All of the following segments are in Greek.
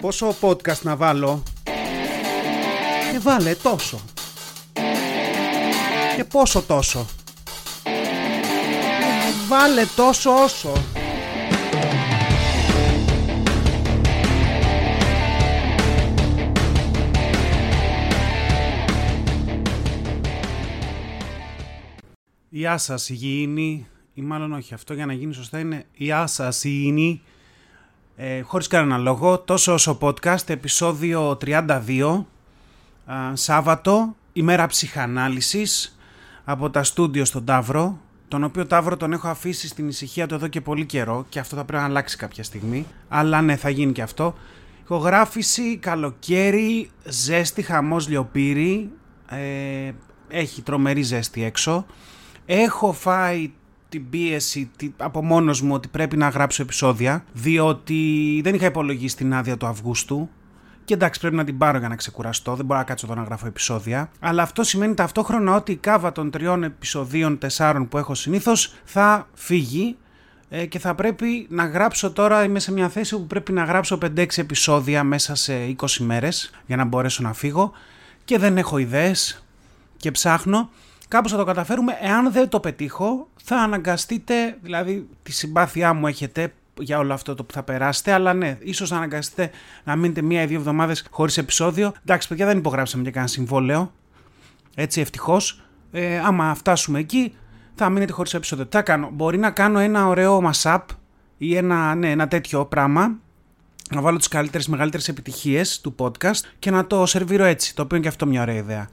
Πόσο podcast να βάλω; Και βάλε τόσο. Και πόσο τόσο. Βάλε τόσο όσο. Γεια σας υγιεινή ή μάλλον όχι αυτό για να γίνει σωστά είναι Γεια σας υγιεινή ε, χωρίς κανένα λόγο τόσο όσο podcast επεισόδιο 32 Σάββατο ημέρα ψυχανάλυσης από τα στούντιο στον Ταύρο τον οποίο Ταύρο τον έχω αφήσει στην ησυχία του εδώ και πολύ καιρό και αυτό θα πρέπει να αλλάξει κάποια στιγμή. Αλλά ναι θα γίνει και αυτό. Ηχογράφηση, καλοκαίρι, ζέστη, χαμός λιοπύρι ε, έχει τρομερή ζέστη έξω. Έχω φάει την πίεση από μόνος μου ότι πρέπει να γράψω επεισόδια, διότι δεν είχα υπολογίσει την άδεια του Αυγούστου. Και εντάξει, πρέπει να την πάρω για να ξεκουραστώ. Δεν μπορώ να κάτσω εδώ να γράφω επεισόδια. Αλλά αυτό σημαίνει ταυτόχρονα ότι η κάβα των τριών επεισοδίων, τεσσάρων που έχω συνήθως θα φύγει ε, και θα πρέπει να γράψω τώρα. Είμαι σε μια θέση που πρέπει να γράψω 5-6 επεισόδια μέσα σε 20 μέρες για να μπορέσω να φύγω. Και δεν έχω ιδέες και ψάχνω. Κάπως θα το καταφέρουμε. Εάν δεν το πετύχω, θα αναγκαστείτε, δηλαδή τη συμπάθειά μου έχετε για όλο αυτό το που θα περάσετε, αλλά ναι, ίσως αναγκαστείτε να μείνετε μία ή δύο εβδομάδες χωρίς επεισόδιο. Εντάξει, παιδιά, δεν υπογράψαμε και κανένα συμβόλαιο. Έτσι, ευτυχώς. Ε, άμα φτάσουμε εκεί, θα μείνετε χωρίς επεισόδιο. Τι θα κάνω, μπορεί να κάνω ένα ωραίο mashup ή ένα, ναι, ένα τέτοιο πράγμα. Να βάλω τις καλύτερες, μεγαλύτερες επιτυχίες του podcast και να το σερβίρω έτσι. Το οποίο είναι και αυτό μια ωραία ιδέα.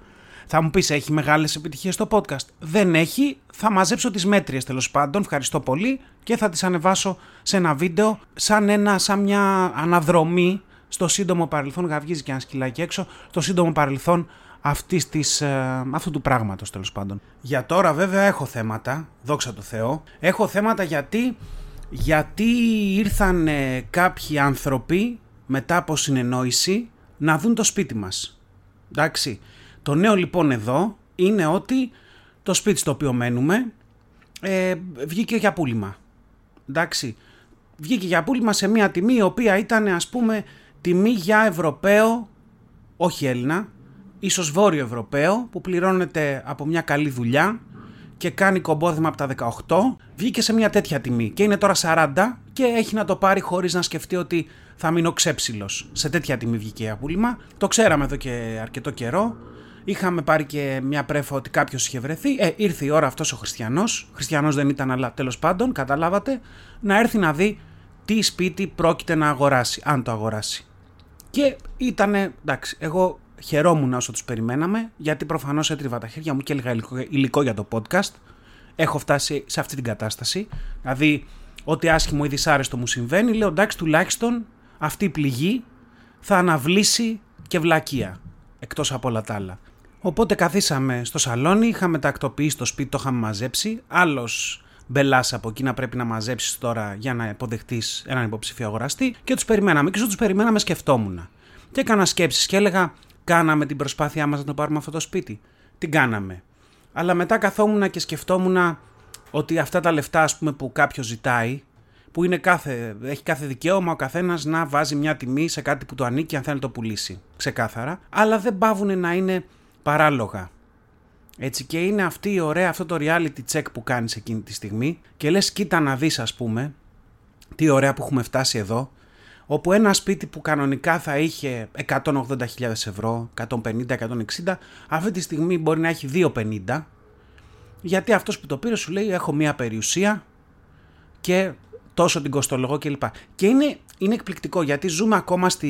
Θα μου πεις, έχει μεγάλες επιτυχίες το podcast. Δεν έχει. Θα μαζέψω τις μέτριες τέλος πάντων. Ευχαριστώ πολύ και θα τις ανεβάσω σε ένα βίντεο σαν, ένα, σαν μια αναδρομή στο σύντομο παρελθόν. Γαυγίζει και ένα σκυλάκι έξω. Στο σύντομο παρελθόν αυτής της, ε, αυτού του πράγματος τέλος πάντων. Για τώρα βέβαια έχω θέματα, δόξα τω Θεώ. Έχω θέματα γιατί, γιατί ήρθαν κάποιοι άνθρωποι μετά από συνεννόηση να δουν το σπίτι μας. Εντάξει, το νέο λοιπόν εδώ είναι ότι το σπίτι στο οποίο μένουμε ε, βγήκε για πούλημα. Εντάξει, βγήκε για πούλημα σε μια τιμή η οποία ήταν ας πούμε τιμή για Ευρωπαίο, όχι Έλληνα, ίσως Βόρειο Ευρωπαίο που πληρώνεται από μια καλή δουλειά και κάνει κομπόδημα από τα 18, βγήκε σε μια τέτοια τιμή και είναι τώρα 40 και έχει να το πάρει χωρίς να σκεφτεί ότι θα μείνω ξέψιλος. Σε τέτοια τιμή βγήκε για πούλημα. Το ξέραμε εδώ και αρκετό καιρό. Είχαμε πάρει και μια πρέφα ότι κάποιος είχε βρεθεί. Ε, ήρθε η ώρα αυτός ο Χριστιανός. Χριστιανός δεν ήταν, αλλά τέλος πάντων, καταλάβατε, να έρθει να δει τι σπίτι πρόκειται να αγοράσει, αν το αγοράσει. Και ήταν, εντάξει, εγώ χαιρόμουν όσο τους περιμέναμε, γιατί προφανώς έτριβα τα χέρια μου και έλεγα υλικό, υλικό για το podcast. Έχω φτάσει σε αυτή την κατάσταση. Δηλαδή, ό,τι άσχημο ή δυσάρεστο μου συμβαίνει, λέω εντάξει, τουλάχιστον αυτή η πληγή θα αναβλήσει και βλακεία. Εκτός από όλα τα άλλα. Οπότε καθίσαμε στο σαλόνι, είχαμε τακτοποιήσει το σπίτι, το είχαμε μαζέψει. Άλλος μπελάς από εκεί να πρέπει να μαζέψεις τώρα για να υποδεχτείς έναν υποψήφιο αγοραστή. Και τους περιμέναμε. Και όσο τους περιμέναμε, σκεφτόμουν. Και έκανα σκέψεις και έλεγα, Κάναμε την προσπάθειά μας να το πάρουμε αυτό το σπίτι. Την κάναμε. Αλλά μετά καθόμουν και σκεφτόμουν ότι αυτά τα λεφτά ας πούμε, που κάποιος ζητάει, που είναι κάθε, έχει κάθε δικαίωμα ο καθένας να βάζει μια τιμή σε κάτι που του ανήκει αν θέλει να το πουλήσει. Ξεκάθαρα. Αλλά δεν πάβουν να είναι παράλογα. Έτσι και είναι αυτή η ωραία, αυτό το reality check που κάνεις εκείνη τη στιγμή και λες κοίτα να δεις ας πούμε τι ωραία που έχουμε φτάσει εδώ όπου ένα σπίτι που κανονικά θα είχε 180.000 ευρώ, 150-160 αυτή τη στιγμή μπορεί να έχει 250 γιατί αυτός που το πήρε σου λέει έχω μία περιουσία και τόσο την κοστολογώ κλπ. Και, και είναι, είναι εκπληκτικό γιατί ζούμε ακόμα στη...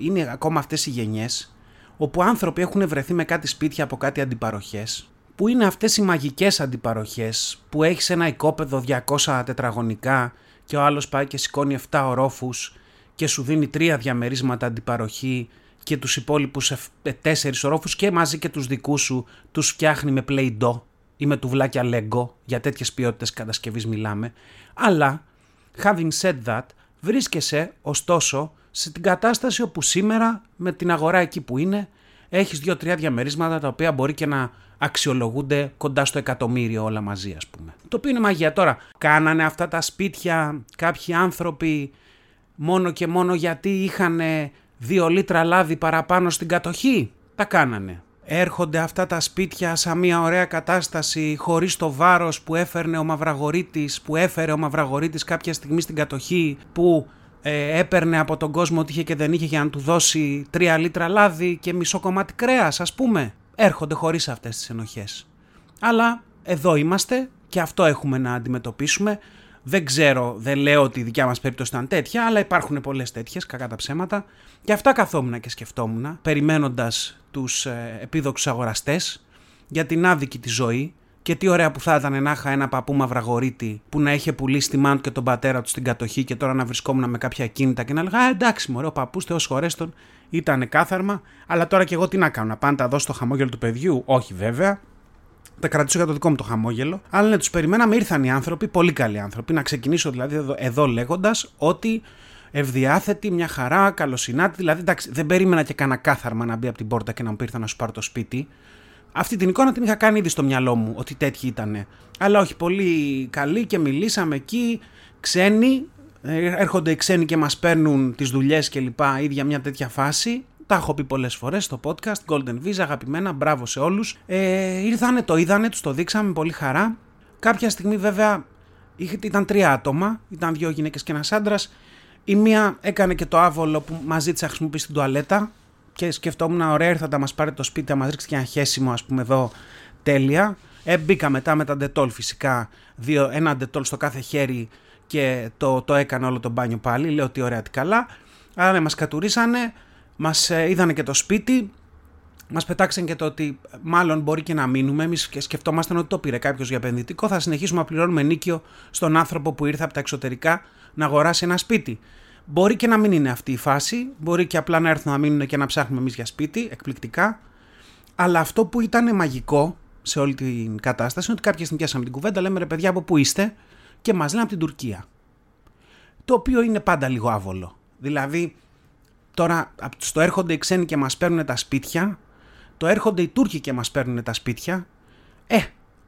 είναι ακόμα αυτές οι γενιές όπου άνθρωποι έχουν βρεθεί με κάτι σπίτια από κάτι αντιπαροχές, που είναι αυτές οι μαγικές αντιπαροχές, που έχεις ένα οικόπεδο 200 τετραγωνικά και ο άλλος πάει και σηκώνει 7 ορόφους και σου δίνει τρία διαμερίσματα αντιπαροχή και τους υπόλοιπους 4 ορόφους και μαζί και τους δικούς σου τους φτιάχνει με play ή με τουβλάκια Lego, για τέτοιες ποιότητες κατασκευής μιλάμε. Αλλά, having said that, βρίσκεσαι ωστόσο σε την κατάσταση όπου σήμερα με την αγορά εκεί που είναι έχεις δύο-τρία διαμερίσματα τα οποία μπορεί και να αξιολογούνται κοντά στο εκατομμύριο όλα μαζί ας πούμε. Το οποίο είναι μαγεία. Τώρα, κάνανε αυτά τα σπίτια κάποιοι άνθρωποι μόνο και μόνο γιατί είχαν δύο λίτρα λάδι παραπάνω στην κατοχή; Τα κάνανε. Έρχονται αυτά τα σπίτια σαν μια ωραία κατάσταση χωρίς το βάρος που έφερνε ο Μαυραγορίτης, που έφερε ο Μαυραγορίτης κάποια στιγμή στην κατοχή, που ε, έπαιρνε από τον κόσμο ότι είχε και δεν είχε για να του δώσει τρία λίτρα λάδι και μισό κομμάτι κρέας ας πούμε. Έρχονται χωρίς αυτές τις ενοχές. Αλλά εδώ είμαστε και αυτό έχουμε να αντιμετωπίσουμε. Δεν ξέρω, δεν λέω ότι η δικιά μας περίπτωση ήταν τέτοια, αλλά υπάρχουν πολλές τέτοιες, κακά τα ψέματα. Και αυτά καθόμουν και σκεφτόμουν, περιμένοντας τους ε, επίδοξους αγοραστές για την άδικη τη ζωή και τι ωραία που θα ήταν να είχα ένα παππού μαυραγωρίτη που να είχε πουλήσει τη μάνα και τον πατέρα του στην κατοχή και τώρα να βρισκόμουν με κάποια κίνητα και να λέγα Α, εντάξει, μωρέ, ο παππούς, Θεός χωρέστον, ήταν κάθαρμα, αλλά τώρα και εγώ τι να κάνω, να πάνε τα δώσω στο χαμόγελο του παιδιού; Όχι βέβαια, τα κρατήσω για το δικό μου το χαμόγελο. Αλλά ναι, τους περιμέναμε, ήρθαν οι άνθρωποι, πολύ καλοί άνθρωποι. Να ξεκινήσω δηλαδή εδώ, εδώ λέγοντας ότι ευδιάθετη, μια χαρά, καλοσυνάτη. Δηλαδή, εντάξει, δεν περίμενα και κανένα κάθαρμα να μπει από την πόρτα και να μου πει να σου πάρω το σπίτι. Αυτή την εικόνα την είχα κάνει ήδη στο μυαλό μου, ότι τέτοιοι ήταν. Αλλά όχι, πολύ καλή και μιλήσαμε εκεί. Ξένοι, ε, έρχονται οι ξένοι και μας παίρνουν τις δουλειές και λοιπά, ίδια μια τέτοια φάση. Τα έχω πει πολλές φορές στο podcast. Golden Visa, αγαπημένα, μπράβο σε όλους. Ε, ήρθανε, το είδανε, τους το δείξαμε πολύ χαρά. Κάποια στιγμή, βέβαια, ήταν τρία άτομα. Ήταν δύο γυναίκες και ένας άντρας. Η μία έκανε και το άβολο που μαζί της χρησιμοποιήσει την τουαλέτα. Και σκεφτόμουν, ωραία, ήρθα να μας πάρει το σπίτι, να μας ρίξει και ένα χέσιμο, ας πούμε, εδώ τέλεια. Ε, μπήκα μετά με τα ντετόλ φυσικά. Δύο, ένα ντετόλ στο κάθε χέρι και το, το έκανε όλο το μπάνιο πάλι. Λέω ότι ωραία, τι καλά. Άρα ναι, μας κατουρίσανε. Μας ε, είδανε και το σπίτι, μας πετάξαν και το ότι μάλλον μπορεί και να μείνουμε. Εμείς σκεφτόμασταν ότι το πήρε κάποιος για επενδυτικό. Θα συνεχίσουμε να πληρώνουμε νίκιο στον άνθρωπο που ήρθε από τα εξωτερικά να αγοράσει ένα σπίτι. Μπορεί και να μην είναι αυτή η φάση. Μπορεί και απλά να έρθουν να μείνουν και να ψάχνουμε εμείς για σπίτι, εκπληκτικά. Αλλά αυτό που ήταν μαγικό σε όλη την κατάσταση είναι ότι κάποια στιγμή πιάσαμε την κουβέντα, λέμε ρε παιδιά από πού είστε και μας λένε από την Τουρκία. Το οποίο είναι πάντα λίγο άβολο. Δηλαδή, Τώρα στο έρχονται οι ξένοι και μας παίρνουν τα σπίτια, το έρχονται οι Τούρκοι και μας παίρνουν τα σπίτια, ε,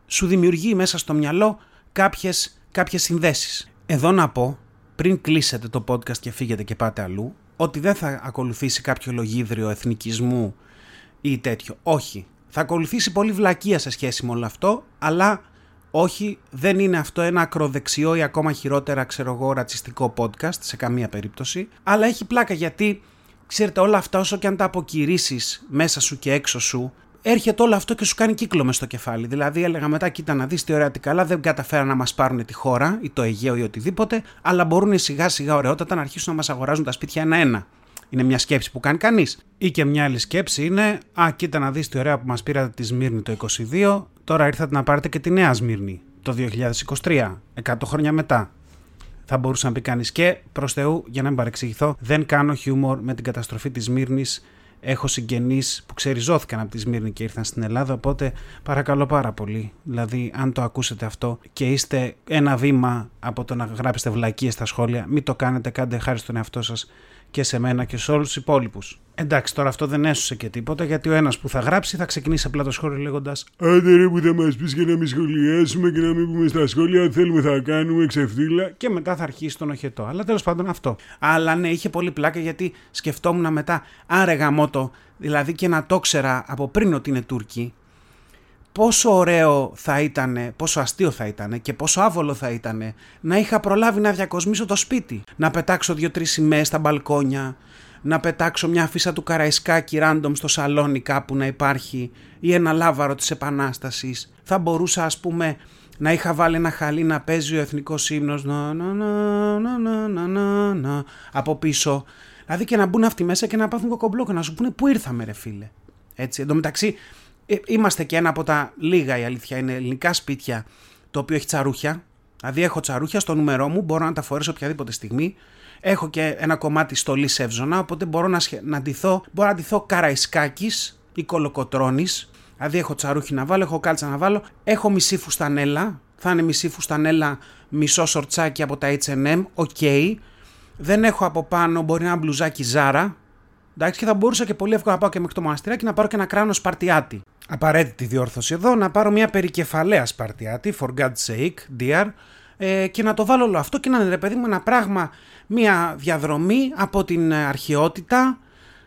σου δημιουργεί μέσα στο μυαλό κάποιες, κάποιες συνδέσεις. Εδώ να πω, πριν κλείσετε το podcast και φύγετε και πάτε αλλού, ότι δεν θα ακολουθήσει κάποιο λογίδριο εθνικισμού ή τέτοιο. Όχι. Θα ακολουθήσει πολύ βλακεία σε σχέση με όλο αυτό, αλλά όχι, δεν είναι αυτό ένα ακροδεξιό ή ακόμα χειρότερα, ξέρω εγώ, ρατσιστικό podcast σε καμία περίπτωση. Αλλά έχει πλάκα γιατί Ξέρετε, όλα αυτά όσο και αν τα αποκηρύσεις μέσα σου και έξω σου, έρχεται όλο αυτό και σου κάνει κύκλο μες στο κεφάλι. Δηλαδή, έλεγα μετά, κοίτα να δεις τι ωραία τι καλά, δεν καταφέραν να μας πάρουν τη χώρα ή το Αιγαίο ή οτιδήποτε, αλλά μπορούν σιγά σιγά ωραιότατα να αρχίσουν να μας αγοράζουν τα σπίτια ένα-ένα. Είναι μια σκέψη που κάνει κανείς. Ή και μια άλλη σκέψη είναι, Α, κοίτα να δεις τι ωραία που μας πήρατε τη Σμύρνη το 22, τώρα ήρθατε να πάρετε και τη Νέα Σμύρνη το 2023, 100 χρόνια μετά θα μπορούσε να πει κανείς. Και προς Θεού, για να μην παρεξηγηθώ, δεν κάνω χιούμορ με την καταστροφή της Μύρνη. Έχω συγγενείς που ξεριζώθηκαν από τη Σμύρνη και ήρθαν στην Ελλάδα. Οπότε παρακαλώ πάρα πολύ. Δηλαδή, αν το ακούσετε αυτό και είστε ένα βήμα από το να γράψετε βλακίες στα σχόλια, μην το κάνετε. Κάντε χάρη στον εαυτό σας και σε μένα και σε όλους τους υπόλοιπους. Εντάξει, τώρα αυτό δεν έσωσε και τίποτα γιατί ο ένας που θα γράψει θα ξεκινήσει απλά το σχόλιο λέγοντας Άντε ρε που θα μας πεις και να μην σχολιάσουμε και να μην πούμε στα σχόλια αν θέλουμε θα κάνουμε ξεφτύλα. Και μετά θα αρχίσει τον οχετό. Αλλά τέλος πάντων αυτό. Αλλά ναι, είχε πολύ πλάκα γιατί σκεφτόμουν μετά, άρε γαμότο, δηλαδή και να το ξέρα από πριν ότι είναι Τούρκοι, πόσο ωραίο θα ήταν, πόσο αστείο θα ήταν και πόσο άβολο θα ήταν να είχα προλάβει να διακοσμήσω το σπίτι, να πετάξω δύο-τρεις σημαίες στα μπαλκόνια, να πετάξω μια αφίσα του καραϊσκάκι random στο σαλόνι κάπου να υπάρχει ή ένα λάβαρο της Επανάστασης. Θα μπορούσα ας πούμε να είχα βάλει ένα χαλί να παίζει ο εθνικός ύμνος να, να, να, να, από πίσω. Δηλαδή και να μπουν αυτοί μέσα και να πάθουν κοκομπλόκο να σου πούνε πού ήρθαμε ρε φίλε. Έτσι, εν τω μεταξύ είμαστε και ένα από τα λίγα η αλήθεια είναι ελληνικά σπίτια το οποίο έχει τσαρούχια. Δηλαδή έχω τσαρούχια στο νούμερό μου, μπορώ να τα φορέσω οποιαδήποτε στιγμή. Έχω και ένα κομμάτι στολή εύζωνα, οπότε μπορώ να, σχε... να ντυθώ, μπορώ να ντυθώ καραϊσκάκης ή κολοκοτρόνη. Δηλαδή έχω τσαρούχι να βάλω, έχω κάλτσα να βάλω. Έχω μισή φουστανέλα. Θα είναι μισή φουστανέλα, μισό σορτσάκι από τα H&M. OK. Okay. Δεν έχω από πάνω, μπορεί να είναι μπλουζάκι Zara. Εντάξει, και θα μπορούσα και πολύ εύκολα να πάω και μέχρι το μοναστηράκι να πάρω και ένα κράνος Σπαρτιάτη. Απαραίτητη διόρθωση εδώ, να πάρω μια περικεφαλαία Σπαρτιάτη, for God's sake, dear, ε, και να το βάλω όλο αυτό και να είναι ρε παιδί μου ένα πράγμα, μια διαδρομή από την αρχαιότητα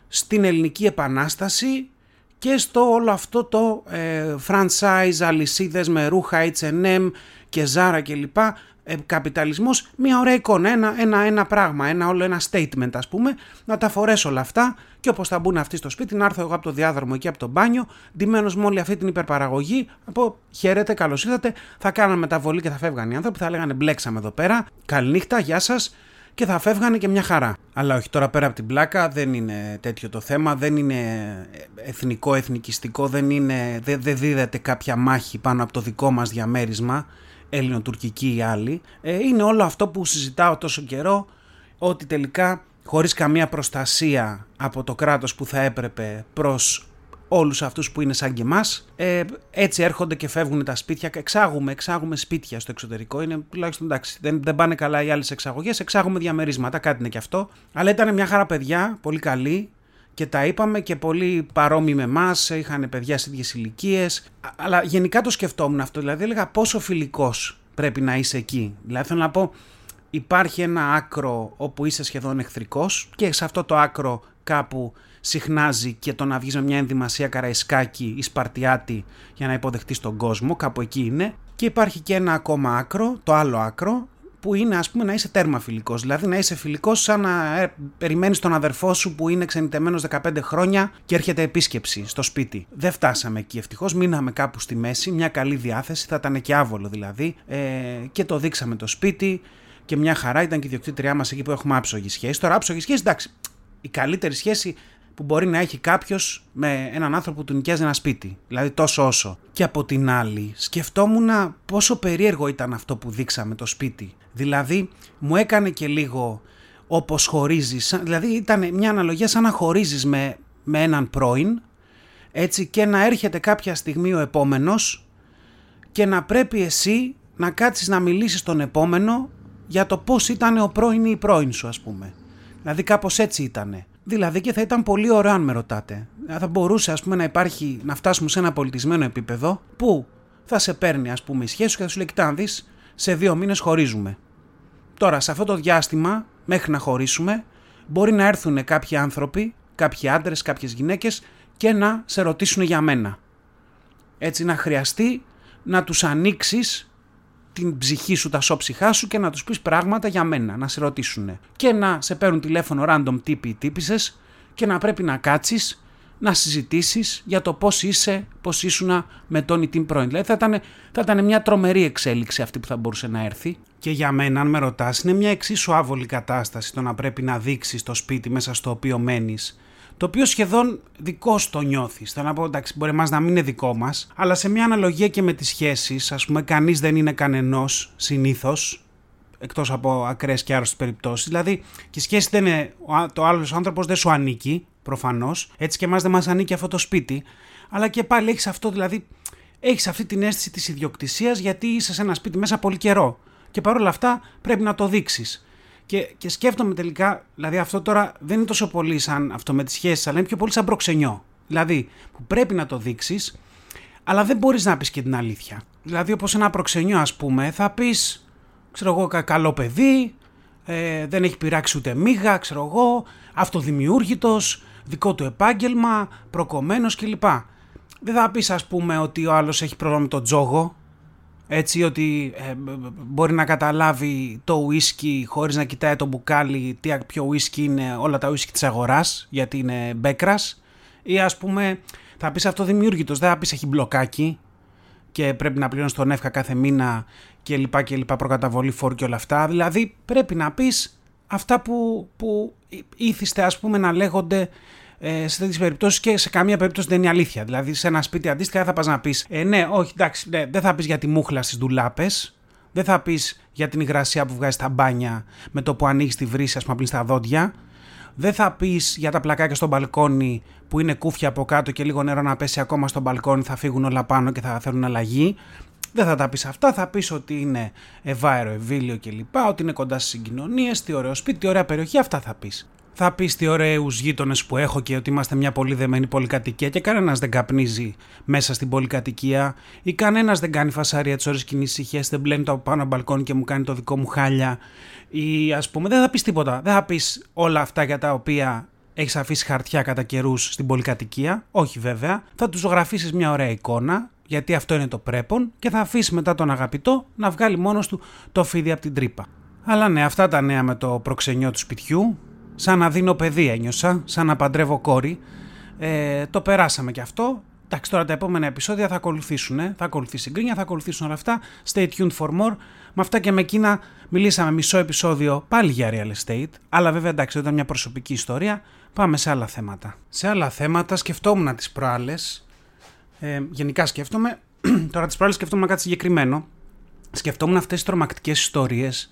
στην ελληνική επανάσταση και στο όλο αυτό το ε, franchise αλυσίδες με ρούχα H&M και Zara κλπ ε, καπιταλισμός μια ωραία εικόνα, ένα, ένα, ένα πράγμα, ένα όλο ένα statement ας πούμε, να τα φορέσω όλα αυτά και όπως θα μπουν αυτοί στο σπίτι να έρθω εγώ από το διάδρομο εκεί από το μπάνιο, ντυμένος με όλη αυτή την υπερπαραγωγή, από χαίρετε, καλώς ήρθατε, θα κάναμε μεταβολή και θα φεύγαν οι άνθρωποι, θα λέγανε μπλέξαμε εδώ πέρα, καληνύχτα, γεια σας, και θα φεύγανε και μια χαρά. Αλλά όχι τώρα πέρα από την πλάκα δεν είναι τέτοιο το θέμα, δεν είναι εθνικό, εθνικιστικό, δεν, είναι, δεν, δεν δίδεται κάποια μάχη πάνω από το δικό μας διαμέρισμα ελληνοτουρκική ή άλλη, ε, είναι όλο αυτό που συζητάω τόσο καιρό, ότι τελικά χωρίς καμία προστασία από το κράτος που θα έπρεπε προς όλους αυτούς που είναι σαν και εμάς, ε, έτσι έρχονται και φεύγουν τα σπίτια, εξάγουμε, εξάγουμε σπίτια στο εξωτερικό, είναι τουλάχιστον εντάξει, δεν, δεν πάνε καλά οι άλλες εξαγωγές, εξάγουμε διαμερίσματα, κάτι είναι και αυτό, αλλά ήταν μια χαρά παιδιά, πολύ καλή, και τα είπαμε και πολύ παρόμοιοι με εμάς, είχαν παιδιά σε ίδιες ηλικίες. Αλλά γενικά το σκεφτόμουν αυτό. Δηλαδή, έλεγα πόσο φιλικός πρέπει να είσαι εκεί. Δηλαδή, θέλω να πω, υπάρχει ένα άκρο όπου είσαι σχεδόν εχθρικός και σε αυτό το άκρο κάπου συχνάζει και το να βγεις με μια ενδυμασία καραϊσκάκι ή σπαρτιάτη για να υποδεχτείς τον κόσμο, κάπου εκεί είναι. Και υπάρχει και ένα ακόμα άκρο, το άλλο άκρο, που είναι ας πούμε να είσαι τέρμα φιλικός, δηλαδή να είσαι φιλικός σαν να ε, περιμένεις τον αδερφό σου που είναι ξενιτεμένος 15 χρόνια και έρχεται επίσκεψη στο σπίτι. Δεν φτάσαμε εκεί ευτυχώς, μείναμε κάπου στη μέση, μια καλή διάθεση, θα ήταν και άβολο δηλαδή. Ε, και το δείξαμε το σπίτι και μια χαρά ήταν και η διοκτήτριά μας εκεί που έχουμε άψογη σχέση. Τώρα άψογη σχέση εντάξει, η καλύτερη σχέση που μπορεί να έχει κάποιος με έναν άνθρωπο που του νοικιάζει ένα σπίτι. Δηλαδή τόσο όσο. Και από την άλλη, σκεφτόμουν πόσο περίεργο ήταν αυτό που δείξαμε το σπίτι. Δηλαδή, μου έκανε και λίγο όπως χωρίζεις. Δηλαδή, ήταν μια αναλογία σαν να χωρίζεις με, με έναν πρώην, έτσι και να έρχεται κάποια στιγμή ο επόμενος και να πρέπει εσύ να κάτσεις να μιλήσεις τον επόμενο για το πώς ήταν ο πρώην ή η πρώην σου ας πούμε. Δηλαδή κάπως έτσι ήτανε. Δηλαδή και θα ήταν πολύ ωραίο αν με ρωτάτε. Θα μπορούσε ας πούμε να υπάρχει, να φτάσουμε σε ένα πολιτισμένο επίπεδο που θα σε παίρνει ας πούμε η σχέση σου και θα σου λέει κοιτά δεις, σε δύο μήνες χωρίζουμε. Τώρα σε αυτό το διάστημα μέχρι να χωρίσουμε μπορεί να έρθουν κάποιοι άνθρωποι, κάποιοι άντρες, κάποιες γυναίκες και να σε ρωτήσουν για μένα. Έτσι να χρειαστεί να τους ανοίξεις την ψυχή σου, τα σώψυχά σου και να τους πεις πράγματα για μένα, να σε ρωτήσουν. Και να σε παίρνουν τηλέφωνο random τύποι ή τύπησες και να πρέπει να κάτσεις να συζητήσεις για το πώς είσαι, πώς ήσουνα με τον ή την πρώην. Δηλαδή θα ήταν, θα ήταν μια τρομερή εξέλιξη αυτή που θα μπορούσε να έρθει. Και για μένα, αν με ρωτάς, είναι μια εξίσου άβολη κατάσταση το να πρέπει να δείξεις το σπίτι μέσα στο οποίο μένεις το οποίο σχεδόν δικό το νιώθεις. Θέλω να πω, εντάξει, μπορεί μας να μην είναι δικό μας, αλλά σε μια αναλογία και με τις σχέσεις, ας πούμε, κανείς δεν είναι κανενός συνήθως, εκτός από ακραίες και άρρωστες περιπτώσεις. Δηλαδή, και η σχέση δεν είναι. Το άλλος άνθρωπος δεν σου ανήκει, προφανώς. Έτσι και εμάς δεν μας ανήκει αυτό το σπίτι. Αλλά και πάλι έχεις αυτό, δηλαδή, έχεις αυτή την αίσθηση της ιδιοκτησίας γιατί είσαι σε ένα σπίτι μέσα πολύ καιρό. Και παρόλα αυτά πρέπει να το δείξεις. Και, και σκέφτομαι τελικά, δηλαδή αυτό τώρα δεν είναι τόσο πολύ σαν αυτό με τις σχέσεις, αλλά είναι πιο πολύ σαν προξενιό. Δηλαδή που πρέπει να το δείξεις, αλλά δεν μπορείς να πεις και την αλήθεια. Δηλαδή, όπως ένα προξενιό, ας πούμε, θα πεις, ξέρω εγώ, καλό παιδί, ε, δεν έχει πειράξει ούτε μίγα, ξέρω εγώ, αυτοδημιούργητος, δικό του επάγγελμα, προκομμένος κλπ. Δεν θα πεις, ας πούμε, ότι ο άλλος έχει πρόβλημα με τον τζόγο, έτσι ότι ε, μπορεί να καταλάβει το ουίσκι χωρίς να κοιτάει το μπουκάλι τι ποιο ουίσκι είναι όλα τα ουίσκι της αγοράς γιατί είναι μπέκρας. Ή ας πούμε θα πεις αυτό δημιούργητος, δεν θα πεις έχει μπλοκάκι και πρέπει να πληρώνεις τον εύκα κάθε μήνα και λοιπά και λοιπά προκαταβολή φόρου και όλα αυτά. Δηλαδή πρέπει να πεις αυτά που, που ήθιστε ας πούμε να λέγονται ε, σε τέτοιες περιπτώσεις και σε καμία περίπτωση δεν είναι αλήθεια. Δηλαδή, σε ένα σπίτι αντίστοιχα θα πας να πεις ε, Ναι, όχι, εντάξει, ναι, δεν θα πεις για τη μούχλα στις ντουλάπες. Δεν θα πεις για την υγρασία που βγάζει στα μπάνια με το που ανοίγεις τη βρύση, ας πούμε, στα δόντια. Δεν θα πεις για τα πλακάκια στο μπαλκόνι που είναι κούφια από κάτω και λίγο νερό να πέσει ακόμα στο μπαλκόνι, θα φύγουν όλα πάνω και θα θέλουν αλλαγή. Δεν θα τα πεις αυτά, θα πεις ότι είναι ευάερο, ευήλιο κλπ. Ότι είναι κοντά στις συγκοινωνίες, τι ωραίο σπίτι, τι ωραία περιοχή, αυτά θα πεις θα πεις τι ωραίους γείτονες που έχω και ότι είμαστε μια πολύ δεμένη πολυκατοικία και κανένας δεν καπνίζει μέσα στην πολυκατοικία ή κανένας δεν κάνει φασαρία τις ώρες κοινή ησυχίας, δεν μπλένει το πάνω μπαλκόνι και μου κάνει το δικό μου χάλια. Ή ας πούμε, δεν θα πεις τίποτα. Δεν θα πεις όλα αυτά για τα οποία έχεις αφήσει χαρτιά κατά καιρούς στην πολυκατοικία. Όχι βέβαια. Θα τους ζωγραφίσεις μια ωραία εικόνα, γιατί αυτό είναι το πρέπον, και θα αφήσει μετά τον αγαπητό να βγάλει μόνος του το φίδι από την τρύπα. Αλλά ναι, αυτά τα νέα με το προξενιό του σπιτιού. Σαν να δίνω παιδί ένιωσα, σαν να παντρεύω κόρη. Ε, το περάσαμε κι αυτό. Εντάξει, τώρα τα επόμενα επεισόδια θα ακολουθήσουν. Ε. Θα ακολουθήσει η γκρίνια, θα ακολουθήσουν όλα αυτά. Stay tuned for more. Με αυτά και με εκείνα μιλήσαμε μισό επεισόδιο πάλι για real estate. Αλλά βέβαια εντάξει, ήταν μια προσωπική ιστορία. Πάμε σε άλλα θέματα. Σε άλλα θέματα σκεφτόμουν τις προάλλες. Ε, γενικά σκέφτομαι. τώρα τις προάλλες σκεφτόμουν κάτι συγκεκριμένο. Σκεφτόμουν αυτές τις τρομακτικές ιστορίες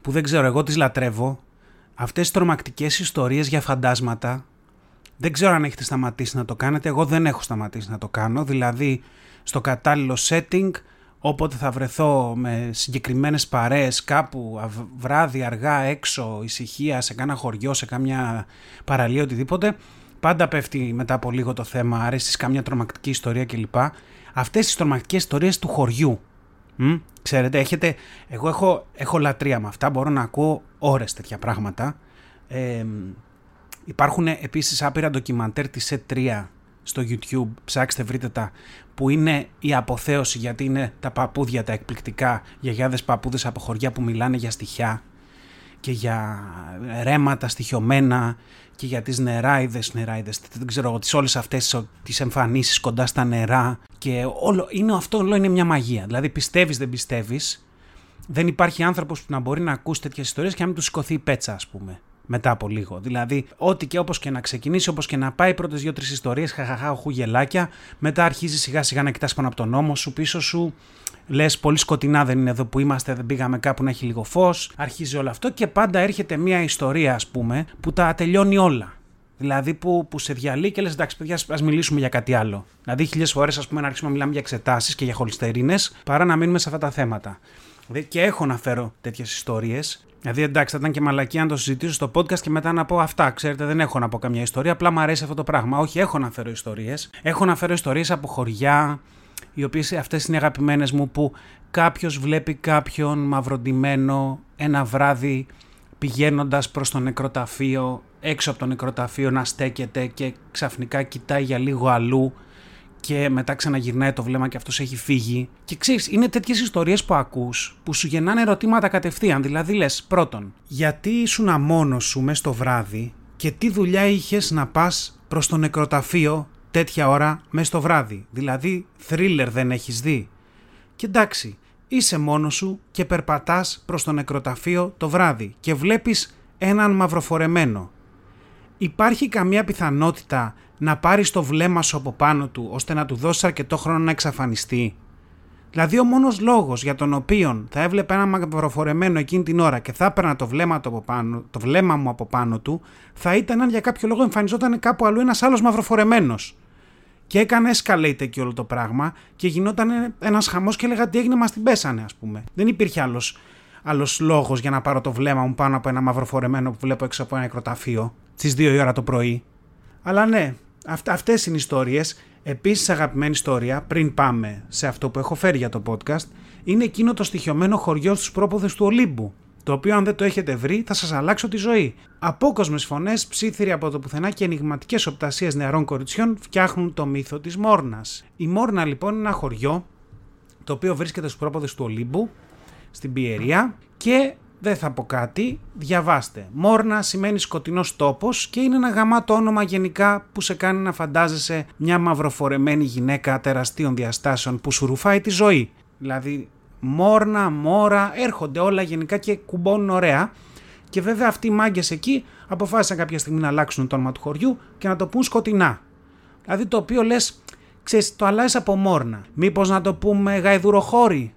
που δεν ξέρω, εγώ τις λατρεύω. Αυτές τι τρομακτικές ιστορίες για φαντάσματα δεν ξέρω αν έχετε σταματήσει να το κάνετε. Εγώ δεν έχω σταματήσει να το κάνω. Δηλαδή, στο κατάλληλο setting, όποτε θα βρεθώ με συγκεκριμένες παρέες κάπου βράδυ, αργά, έξω, ησυχία, σε κάνα χωριό, σε κάμια παραλία, οτιδήποτε, πάντα πέφτει μετά από λίγο το θέμα, αρέσει κάμια τρομακτική ιστορία κλπ. Αυτές τις τρομακτικές ιστορίες του χωριού. Μ; Ξέρετε, έχετε, εγώ έχω, έχω λατρεία με αυτά, μπορώ να ακούω ώρες τέτοια πράγματα. Ε, Υπάρχουν επίσης άπειρα ντοκιμαντέρ της E3 στο YouTube, ψάξτε βρείτε τα, που είναι η αποθέωση γιατί είναι τα παππούδια τα εκπληκτικά, γιαγιάδες παππούδες από χωριά που μιλάνε για στοιχιά και για ρέματα στοιχειωμένα και για τις νεράιδες, νεράιδες, δεν ξέρω, τις όλες αυτές τις εμφανίσεις κοντά στα νερά και όλο, είναι, αυτό όλο είναι μια μαγεία. Δηλαδή πιστεύεις δεν πιστεύεις, δεν υπάρχει άνθρωπος που να μπορεί να ακούσει τέτοιες ιστορίες και να μην του σηκωθεί η πέτσα ας πούμε μετά από λίγο. Δηλαδή, ό,τι και όπως και να ξεκινήσει, όπως και να πάει, πρώτες δύο-τρεις ιστορίες, χαχαχά, χουγελάκια, μετά αρχίζει σιγά σιγά να κοιτάς πάνω από τον νόμο σου, πίσω σου. Λες, πολύ σκοτεινά δεν είναι εδώ που είμαστε, δεν πήγαμε κάπου να έχει λίγο φως. Αρχίζει όλο αυτό και πάντα έρχεται μια ιστορία, ας πούμε, που τα τελειώνει όλα. Δηλαδή που, που σε διαλύει και λες: Εντάξει, παιδιά, ας μιλήσουμε για κάτι άλλο. Δηλαδή, χίλιε φορές, ας πούμε, να αρχίσουμε να μιλάμε για εξετάσεις και για χολυστερίνες, παρά να μείνουμε σε αυτά τα θέματα. Και έχω να φέρω τέτοιες ιστορίες Δηλαδή, εντάξει, θα ήταν και μαλακή αν το συζητήσω στο podcast και μετά να πω αυτά. Ξέρετε, δεν έχω να πω καμιά ιστορία. Απλά μου αρέσει αυτό το πράγμα. Όχι, έχω να φέρω ιστορίες. Έχω να φέρω ιστορίες από χωριά, οι οποίες αυτές είναι αγαπημένες μου, που κάποιος βλέπει κάποιον μαυροντημένο ένα βράδυ πηγαίνοντας προς το νεκροταφείο, έξω από το νεκροταφείο να στέκεται και ξαφνικά κοιτάει για λίγο αλλού και μετά ξαναγυρνάει το βλέμμα και αυτός έχει φύγει. Και ξέρεις, είναι τέτοιες ιστορίες που ακούς που σου γεννάνε ερωτήματα κατευθείαν. Δηλαδή λες, πρώτον, γιατί ήσουν μόνο σου μέσα στο βράδυ και τι δουλειά είχες να πας προς το νεκροταφείο τέτοια ώρα μέσα στο βράδυ. Δηλαδή, θρίλερ δεν έχεις δει. Και εντάξει, είσαι μόνος σου και περπατάς προς το νεκροταφείο το βράδυ και βλέπεις έναν μαυροφορεμένο. Υπάρχει καμία πιθανότητα να πάρεις το βλέμμα σου από πάνω του ώστε να του δώσεις αρκετό χρόνο να εξαφανιστεί; Δηλαδή, ο μόνος λόγος για τον οποίο θα έβλεπε ένα μαυροφορεμένο εκείνη την ώρα και θα έπαιρνα το βλέμμα, του από πάνω, το βλέμμα μου από πάνω του, θα ήταν αν για κάποιο λόγο εμφανιζόταν κάπου αλλού ένας άλλος μαυροφορεμένος. Και έκανε escalate εκεί όλο το πράγμα και γινόταν ένας χαμός και έλεγα τι έγινε, μας την πέσανε, ας πούμε. Δεν υπήρχε άλλος άλλος λόγος για να πάρω το βλέμμα μου πάνω από ένα μαυροφορεμένο που βλέπω έξω από ένα νεκροταφείο στις 2 η ώρα το πρωί. Αλλά ναι, Αυτ, αυτές είναι οι ιστορίες. Επίσης αγαπημένη ιστορία, πριν πάμε σε αυτό που έχω φέρει για το podcast, είναι εκείνο το στοιχειωμένο χωριό στους πρόποδες του Ολύμπου, το οποίο αν δεν το έχετε βρει θα σας αλλάξω τη ζωή. Απόκοσμες φωνές, ψήθυροι από το πουθενά και ενηγματικές οπτασίες νεαρών κοριτσιών φτιάχνουν το μύθο της Μόρνας. Η Μόρνα λοιπόν είναι ένα χωριό το οποίο βρίσκεται στους πρόποδες του Ολύμπου, στην Πιερία και δεν θα πω κάτι, διαβάστε. Μόρνα σημαίνει σκοτεινός τόπος και είναι ένα γαμάτο όνομα γενικά που σε κάνει να φαντάζεσαι μια μαυροφορεμένη γυναίκα τεραστίων διαστάσεων που σου ρουφάει τη ζωή. Δηλαδή, Μόρνα, Μόρα, έρχονται όλα γενικά και κουμπώνουν ωραία. Και βέβαια αυτοί οι μάγκες εκεί αποφάσισαν κάποια στιγμή να αλλάξουν το όνομα του χωριού και να το πούν σκοτεινά. Δηλαδή το οποίο λες, ξέρεις, το αλλάζεις από Μόρνα. Μήπως να το πούμε γαϊδουροχώρη,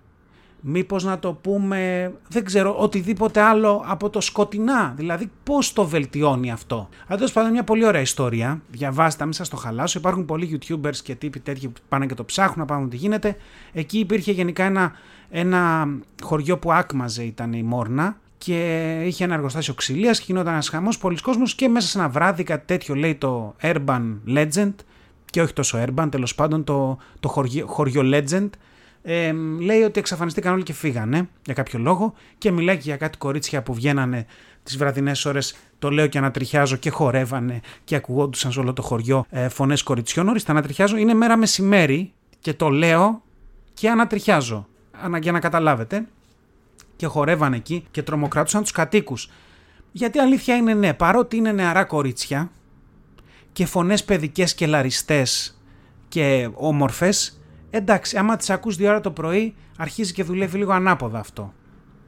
μήπως να το πούμε, δεν ξέρω, οτιδήποτε άλλο από το σκοτεινά. Δηλαδή πώς το βελτιώνει αυτό. Αυτό πάντων μια πολύ ωραία ιστορία. Διαβάστε, μην σας το χαλάσω. Υπάρχουν πολλοί YouTubers και τύποι τέτοιοι που πάνε και το ψάχνουν να πάνε τι γίνεται. Εκεί υπήρχε γενικά ένα, ένα χωριό που άκμαζε ήταν η Μόρνα και είχε ένα εργοστάσιο ξυλίας και γινόταν ένας χαμός. Πολλοί κόσμοι και μέσα σε ένα βράδυ κάτι τέτοιο λέει το Urban Legend και όχι τόσο Urban, τέλος πάντων το, το χωριο, χωριο Legend ε, λέει ότι εξαφανιστήκαν όλοι και φύγανε για κάποιο λόγο και μιλάει και για κάτι κορίτσια που βγαίνανε τις βραδινές ώρες το λέω και ανατριχιάζω και χορεύανε και ακουγόντουσαν σε όλο το χωριό ε, φωνές κοριτσιών. Νωρίς τα ανατριχιάζω είναι μέρα μεσημέρι και το λέω και ανατριχιάζω για να καταλάβετε και χορεύανε εκεί και τρομοκρατούσαν τους κατοίκους. Γιατί αλήθεια είναι ναι, παρότι είναι νεαρά κορίτσια και φωνές παιδικές και λαριστές και όμορφες, εντάξει, άμα τις ακούς δύο ώρα το πρωί αρχίζει και δουλεύει λίγο ανάποδα αυτό.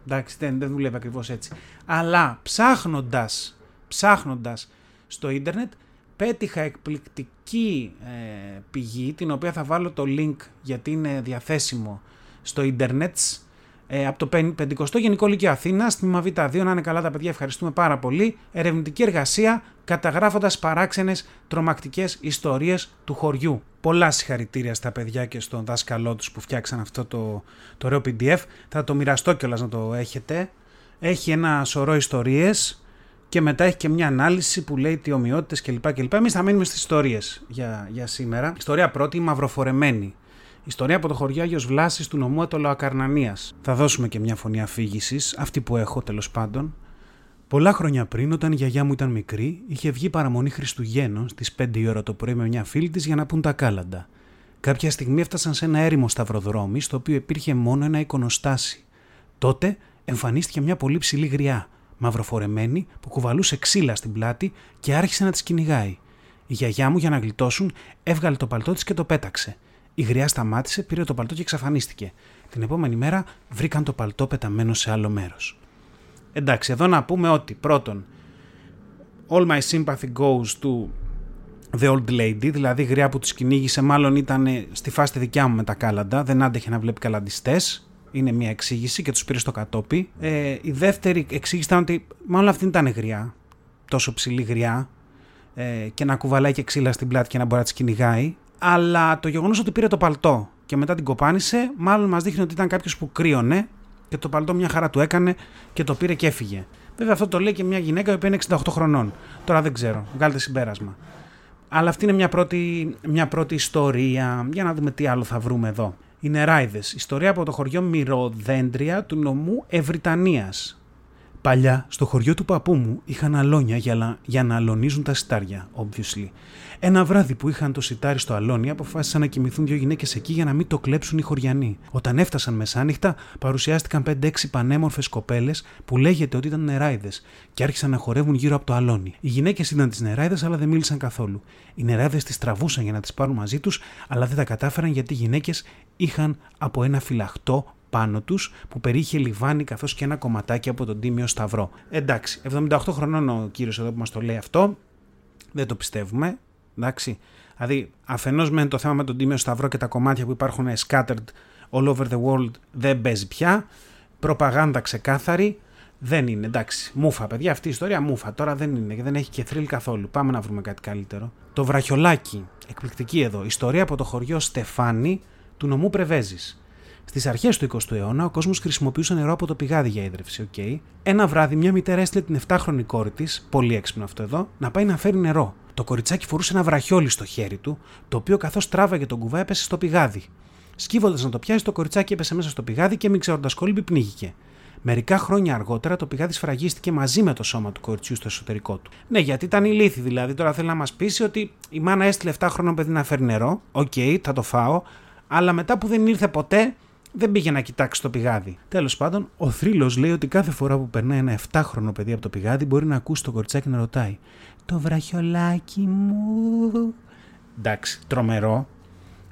Εντάξει, δεν, δεν δουλεύει ακριβώς έτσι. Αλλά ψάχνοντας, ψάχνοντας στο ίντερνετ, πέτυχα εκπληκτική ε, πηγή, την οποία θα βάλω το link γιατί είναι διαθέσιμο στο ίντερνετ, ε, από το 50ο Γενικό Λύκειο Αθήνα, τμήμα Β2. Να είναι καλά τα παιδιά, ευχαριστούμε πάρα πολύ. Ερευνητική εργασία καταγράφοντας παράξενες τρομακτικές ιστορίες του χωριού. Πολλά συγχαρητήρια στα παιδιά και στον δάσκαλό τους που φτιάξαν αυτό το, το ωραίο PDF. Θα το μοιραστώ κιόλας να το έχετε. Έχει ένα σωρό ιστορίες και μετά έχει και μια ανάλυση που λέει τι ομοιότητες κλπ. κλπ. Εμείς θα μείνουμε στις ιστορίες για, για σήμερα. Ιστορία πρώτη, μαυροφορεμένη. Ιστορία από το χωριό Άγιος Βλάσης του νομού Ατολοακαρνανίας. Θα δώσουμε και μια φωνή αφήγησης, αυτή που έχω τέλος πάντων. Πολλά χρόνια πριν, όταν η γιαγιά μου ήταν μικρή, είχε βγει παραμονή Χριστουγέννων στις 5 η ώρα το πρωί με μια φίλη της για να πούν τα κάλαντα. Κάποια στιγμή έφτασαν σε ένα έρημο σταυροδρόμι, στο οποίο υπήρχε μόνο ένα εικονοστάσι. Τότε εμφανίστηκε μια πολύ ψηλή γριά, μαυροφορεμένη, που κουβαλούσε ξύλα στην πλάτη και άρχισε να τη κυνηγάει. Η γιαγιά μου, για να γλιτώσουν, έβγαλε το παλτό της και το πέταξε. Η γριά σταμάτησε, πήρε το παλτό και εξαφανίστηκε. Την επόμενη μέρα βρήκαν το παλτό πεταμένο σε άλλο μέρος. Εντάξει, εδώ να πούμε ότι πρώτον, all my sympathy goes to the old lady, δηλαδή η γριά που τους κυνήγησε, μάλλον ήταν στη φάση τη δικιά μου με τα κάλαντα, δεν άντεχε να βλέπει καλαντιστές. Είναι μια εξήγηση και τους πήρε στο κατόπι. Ε, η δεύτερη εξήγηση ήταν ότι μάλλον αυτή ήταν γριά, τόσο ψηλή γριά, ε, και να κουβαλάει και ξύλα στην πλάτη και να μπορεί να τις κυνηγάει. Αλλά το γεγονός ότι πήρε το παλτό και μετά την κοπάνισε, μάλλον μας δείχνει ότι ήταν κάποιος που κρύωνε και το παλτό μια χαρά του έκανε και το πήρε και έφυγε. Βέβαια αυτό το λέει και μια γυναίκα που είναι 68 χρονών. Τώρα δεν ξέρω, βγάλετε συμπέρασμα. Αλλά αυτή είναι μια πρώτη, μια πρώτη ιστορία. Για να δούμε τι άλλο θα βρούμε εδώ. Οι νεράιδες. Ιστορία από το χωριό Μυροδέντρια του νομού Ευρυτανίας. Παλιά, στο χωριό του παππού μου είχαν αλόνια για, για να αλωνίζουν τα σιτάρια, obviously. Ένα βράδυ που είχαν το σιτάρι στο αλόνι, αποφάσισαν να κοιμηθούν δύο γυναίκες εκεί για να μην το κλέψουν οι χωριανοί. Όταν έφτασαν μεσάνυχτα, παρουσιάστηκαν 5-6 πανέμορφες κοπέλες που λέγεται ότι ήταν νεράιδες και άρχισαν να χορεύουν γύρω από το αλόνι. Οι γυναίκες ήταν τις νεράιδες, αλλά δεν μίλησαν καθόλου. Οι νεράιδες τις τραβούσαν για να τις πάρουν μαζί τους, αλλά δεν τα κατάφεραν γιατί οι γυναίκες είχαν από ένα φυλαχτό πάνω τους που περίχε λιβάνι καθώς και ένα κομματάκι από τον τίμιο Σταυρό. Εντάξει, 78 χρονών ο κύριος εδώ που μας το λέει αυτό. Δεν το πιστεύουμε. Εντάξει. Δηλαδή, αφενός με το θέμα με τον τίμιο Σταυρό και τα κομμάτια που υπάρχουν scattered all over the world δεν παίζει πια. Προπαγάνδα ξεκάθαρη. Δεν είναι, εντάξει. Μούφα, παιδιά, αυτή η ιστορία μούφα. Τώρα δεν είναι και δεν έχει και θρύλ καθόλου. Πάμε να βρούμε κάτι καλύτερο. Το βραχιολάκι. Εκπληκτική εδώ. Ιστορία από το χωριό Στεφάνι του νομού Πρεβέζης. Στις αρχές του 20ου αιώνα, ο κόσμος χρησιμοποιούσε νερό από το πηγάδι για ύδρευση. Okay. Ένα βράδυ, μια μητέρα έστειλε την 7χρονη κόρη της, πολύ έξυπνο αυτό εδώ, να πάει να φέρει νερό. Το κοριτσάκι φορούσε ένα βραχιόλι στο χέρι του, το οποίο καθώς τράβαγε τον κουβά έπεσε στο πηγάδι. Σκύβοντας να το πιάσει, το κοριτσάκι έπεσε μέσα στο πηγάδι και μην ξέροντας κολύμπι πνίγηκε. Μερικά χρόνια αργότερα το πηγάδι σφραγίστηκε μαζί με το σώμα του κοριτσιού στο εσωτερικό του. Ναι, γιατί ήταν ηλίθιοι δηλαδή. Τώρα θέλει να μας πείσει ότι η μάνα έστειλε 7χρονο παιδί να φέρει νερό. OK, okay, θα το φάω. Αλλά μετά που δεν ήρθε ποτέ, δεν πήγε να κοιτάξει το πηγάδι. Τέλος πάντων, ο θρύλος λέει ότι κάθε φορά που περνάει ένα 7χρονο παιδί από το πηγάδι μπορεί να ακούσει το κοριτσάκι να ρωτάει Το βραχιολάκι μου. Εντάξει, τρομερό.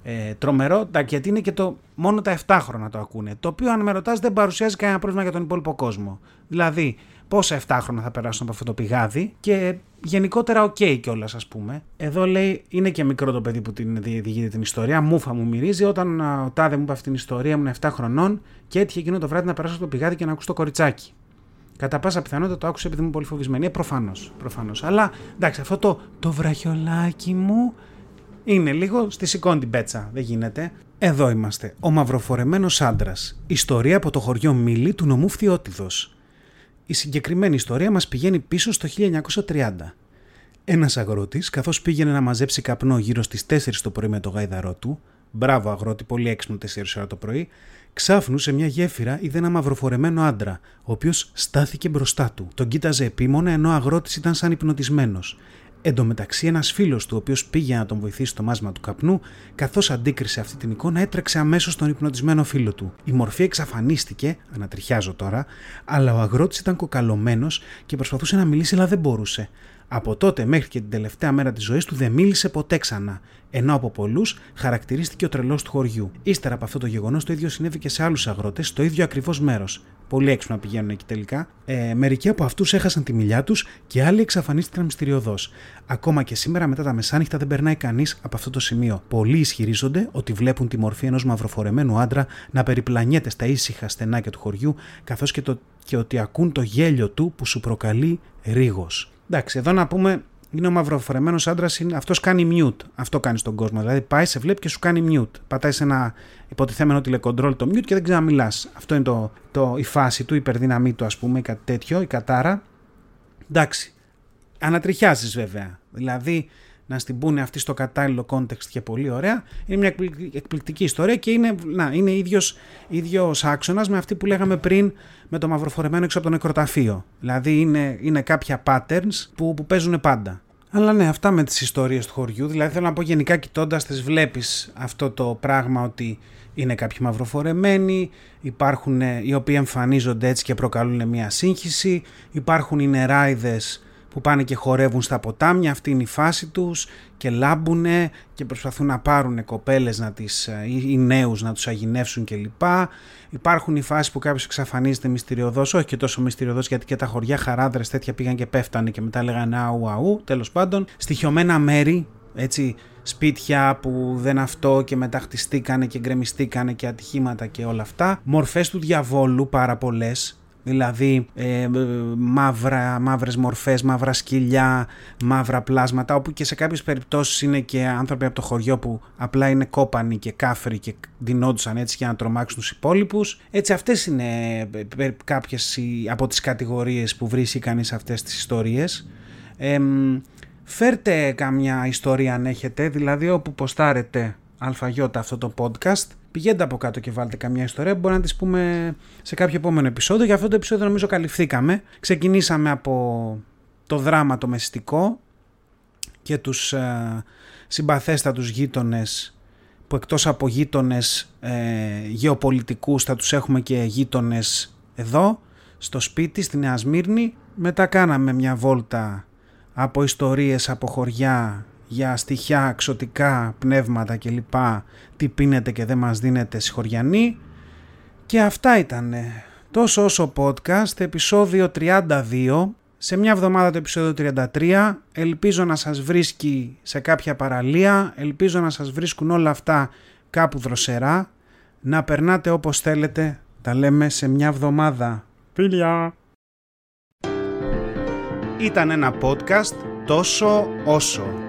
Ε, τρομερό, εντάξει, γιατί είναι και το, μόνο τα 7χρονα το ακούνε. Το οποίο, αν με ρωτάς, δεν παρουσιάζει κανένα πρόβλημα για τον υπόλοιπο κόσμο. Δηλαδή, πόσα 7χρονα θα περάσουν από αυτό το πηγάδι και γενικότερα OK okay κιόλας, ας πούμε. Εδώ λέει είναι και μικρό το παιδί που την διηγείται την ιστορία. Μούφα μου μυρίζει όταν ο τάδε μου είπε αυτή την ιστορία, ήμουν 7 χρονών και έτυχε εκείνο το βράδυ να περάσω από το πηγάδι και να ακούσω το κοριτσάκι. Κατά πάσα πιθανότητα το άκουσε επειδή είμαι πολύ φοβισμένη. Ε, προφανώς. Προφανώς. Αλλά εντάξει, αυτό το, το βραχιολάκι μου είναι λίγο στη σηκώνει την πέτσα. Δεν γίνεται. Εδώ είμαστε. Ο μαυροφορεμένος άντρας. Ιστορία από το χωριό Μίλη του νομού Φθιώτιδος. Η συγκεκριμένη ιστορία μας πηγαίνει πίσω στο 1930. Ένας αγρότης, καθώς πήγαινε να μαζέψει καπνό γύρω στις 4 το πρωί με το γάιδαρό του, Μπράβο, αγρότη, πολύ έξυπνο 4 ώρα το πρωί. Ξάφνου σε μια γέφυρα είδε ένα μαυροφορεμένο άντρα, ο οποίος στάθηκε μπροστά του. Τον κοίταζε επίμονα ενώ ο αγρότης ήταν σαν υπνοτισμένος. Εν τω μεταξύ, ένας φίλος του, ο οποίος πήγε να τον βοηθήσει στο μάσμα του καπνού, καθώς αντίκρισε αυτή την εικόνα, έτρεξε αμέσως στον υπνοτισμένο φίλο του. Η μορφή εξαφανίστηκε, ανατριχιάζω τώρα, αλλά ο αγρότης ήταν κοκαλωμένος και προσπαθούσε να μιλήσει, αλλά δεν μπορούσε. Από τότε μέχρι και την τελευταία μέρα της ζωής του δεν μίλησε ποτέ ξανά, ενώ από πολλούς χαρακτηρίστηκε ο τρελός του χωριού. Ύστερα από αυτό το γεγονός, το ίδιο συνέβη και σε άλλους αγρότες, στο ίδιο ακριβώς μέρος. Πολύ έξυπνα πηγαίνουν εκεί τελικά. Ε, μερικοί από αυτούς έχασαν τη μιλιά τους και άλλοι εξαφανίστηκαν μυστηριωδώ. Ακόμα και σήμερα, μετά τα μεσάνυχτα, δεν περνάει κανείς από αυτό το σημείο. Πολλοί ισχυρίζονται ότι βλέπουν τη μορφή ενός μαυροφορεμένου άντρα να περιπλανιέται στα ήσυχα στενάκια του χωριού, καθώς και, και ότι ακούν το γέλιο του που σου προκαλεί ρίγος. Εντάξει, εδώ να πούμε είναι ο μαυροφορεμένο άντρας, αυτός κάνει mute. Αυτό κάνει στον κόσμο. Δηλαδή πάει, σε βλέπει και σου κάνει mute. Πατάει σε ένα υποτιθέμενο τηλεκοντρόλ το mute και δεν ξαναμιλάς. Αυτό είναι το, το, η φάση του, η υπερδύναμή του, ας πούμε, ή κάτι τέτοιο, η κατάρα. Εντάξει. Ανατριχιάζεις βέβαια. Δηλαδή να στην πούνε αυτή στο κατάλληλο context και πολύ ωραία. Είναι μια εκπληκτική ιστορία και είναι, να, είναι ίδιος, ίδιος άξονας με αυτή που λέγαμε πριν με το μαυροφορεμένο έξω από το νεκροταφείο. Δηλαδή είναι, είναι κάποια patterns που, που παίζουν πάντα. Αλλά ναι, αυτά με τις ιστορίες του χωριού. Δηλαδή θέλω να πω γενικά κοιτώντας τις βλέπεις αυτό το πράγμα ότι είναι κάποιοι μαυροφορεμένοι, υπάρχουν οι οποίοι εμφανίζονται έτσι και προκαλούν μια σύγχυση, υπάρχουν οι νεράιδες που πάνε και χορεύουν στα ποτάμια, αυτή είναι η φάση τους και λάμπουνε και προσπαθούν να πάρουν κοπέλες να τις, ε, ή νέους να τους αγινεύσουν κλπ. Υπάρχουν οι φάσεις που κάποιος εξαφανίζεται μυστηριωδώς, όχι και τόσο μυστηριωδώς γιατί και τα χωριά χαράδρες τέτοια πήγαν και πέφτανε και μετά λέγανε αου αου, τέλος πάντων. Στοιχειωμένα μέρη, έτσι σπίτια που δεν αυτό και μετά χτιστήκανε και γκρεμιστήκανε και ατυχήματα και όλα αυτά. Μορφές του διαβόλου πάρα πολλές δηλαδή ε, μαύρα, μαύρες μορφές, μαύρα σκυλιά, μαύρα πλάσματα, όπου και σε κάποιες περιπτώσεις είναι και άνθρωποι από το χωριό που απλά είναι κόπανοι και κάφροι και δινόντουσαν έτσι για να τρομάξουν τους υπόλοιπους. Έτσι αυτές είναι ε, κάποιες από τις κατηγορίες που βρίσκει κανείς αυτές τις ιστορίες. Ε, φέρτε καμιά ιστορία αν έχετε, δηλαδή όπου ποστάρετε αλφαγιώτα αυτό το podcast πηγαίνετε από κάτω και βάλτε καμιά ιστορία που μπορεί να τις πούμε σε κάποιο επόμενο επεισόδιο. Για αυτό το επεισόδιο νομίζω καλυφθήκαμε. Ξεκινήσαμε από το δράμα το μεστικό και τους ε, συμπαθέστατους γείτονες που εκτός από γείτονες ε, γεωπολιτικούς θα τους έχουμε και γείτονες εδώ στο σπίτι στη Νέα Σμύρνη. Μετά κάναμε μια βόλτα από ιστορίες από χωριά για στοιχιά, ξωτικά, πνεύματα κλπ. Τι πίνετε και δεν μας δίνετε συγχωριανοί. Και αυτά ήταν τόσο όσο podcast, επεισόδιο 32. Σε μια εβδομάδα το επεισόδιο 33. Ελπίζω να σας βρίσκει σε κάποια παραλία. Ελπίζω να σας βρίσκουν όλα αυτά κάπου δροσερά. Να περνάτε όπως θέλετε. Τα λέμε σε μια εβδομάδα. Φίλια! Ήταν ένα podcast τόσο όσο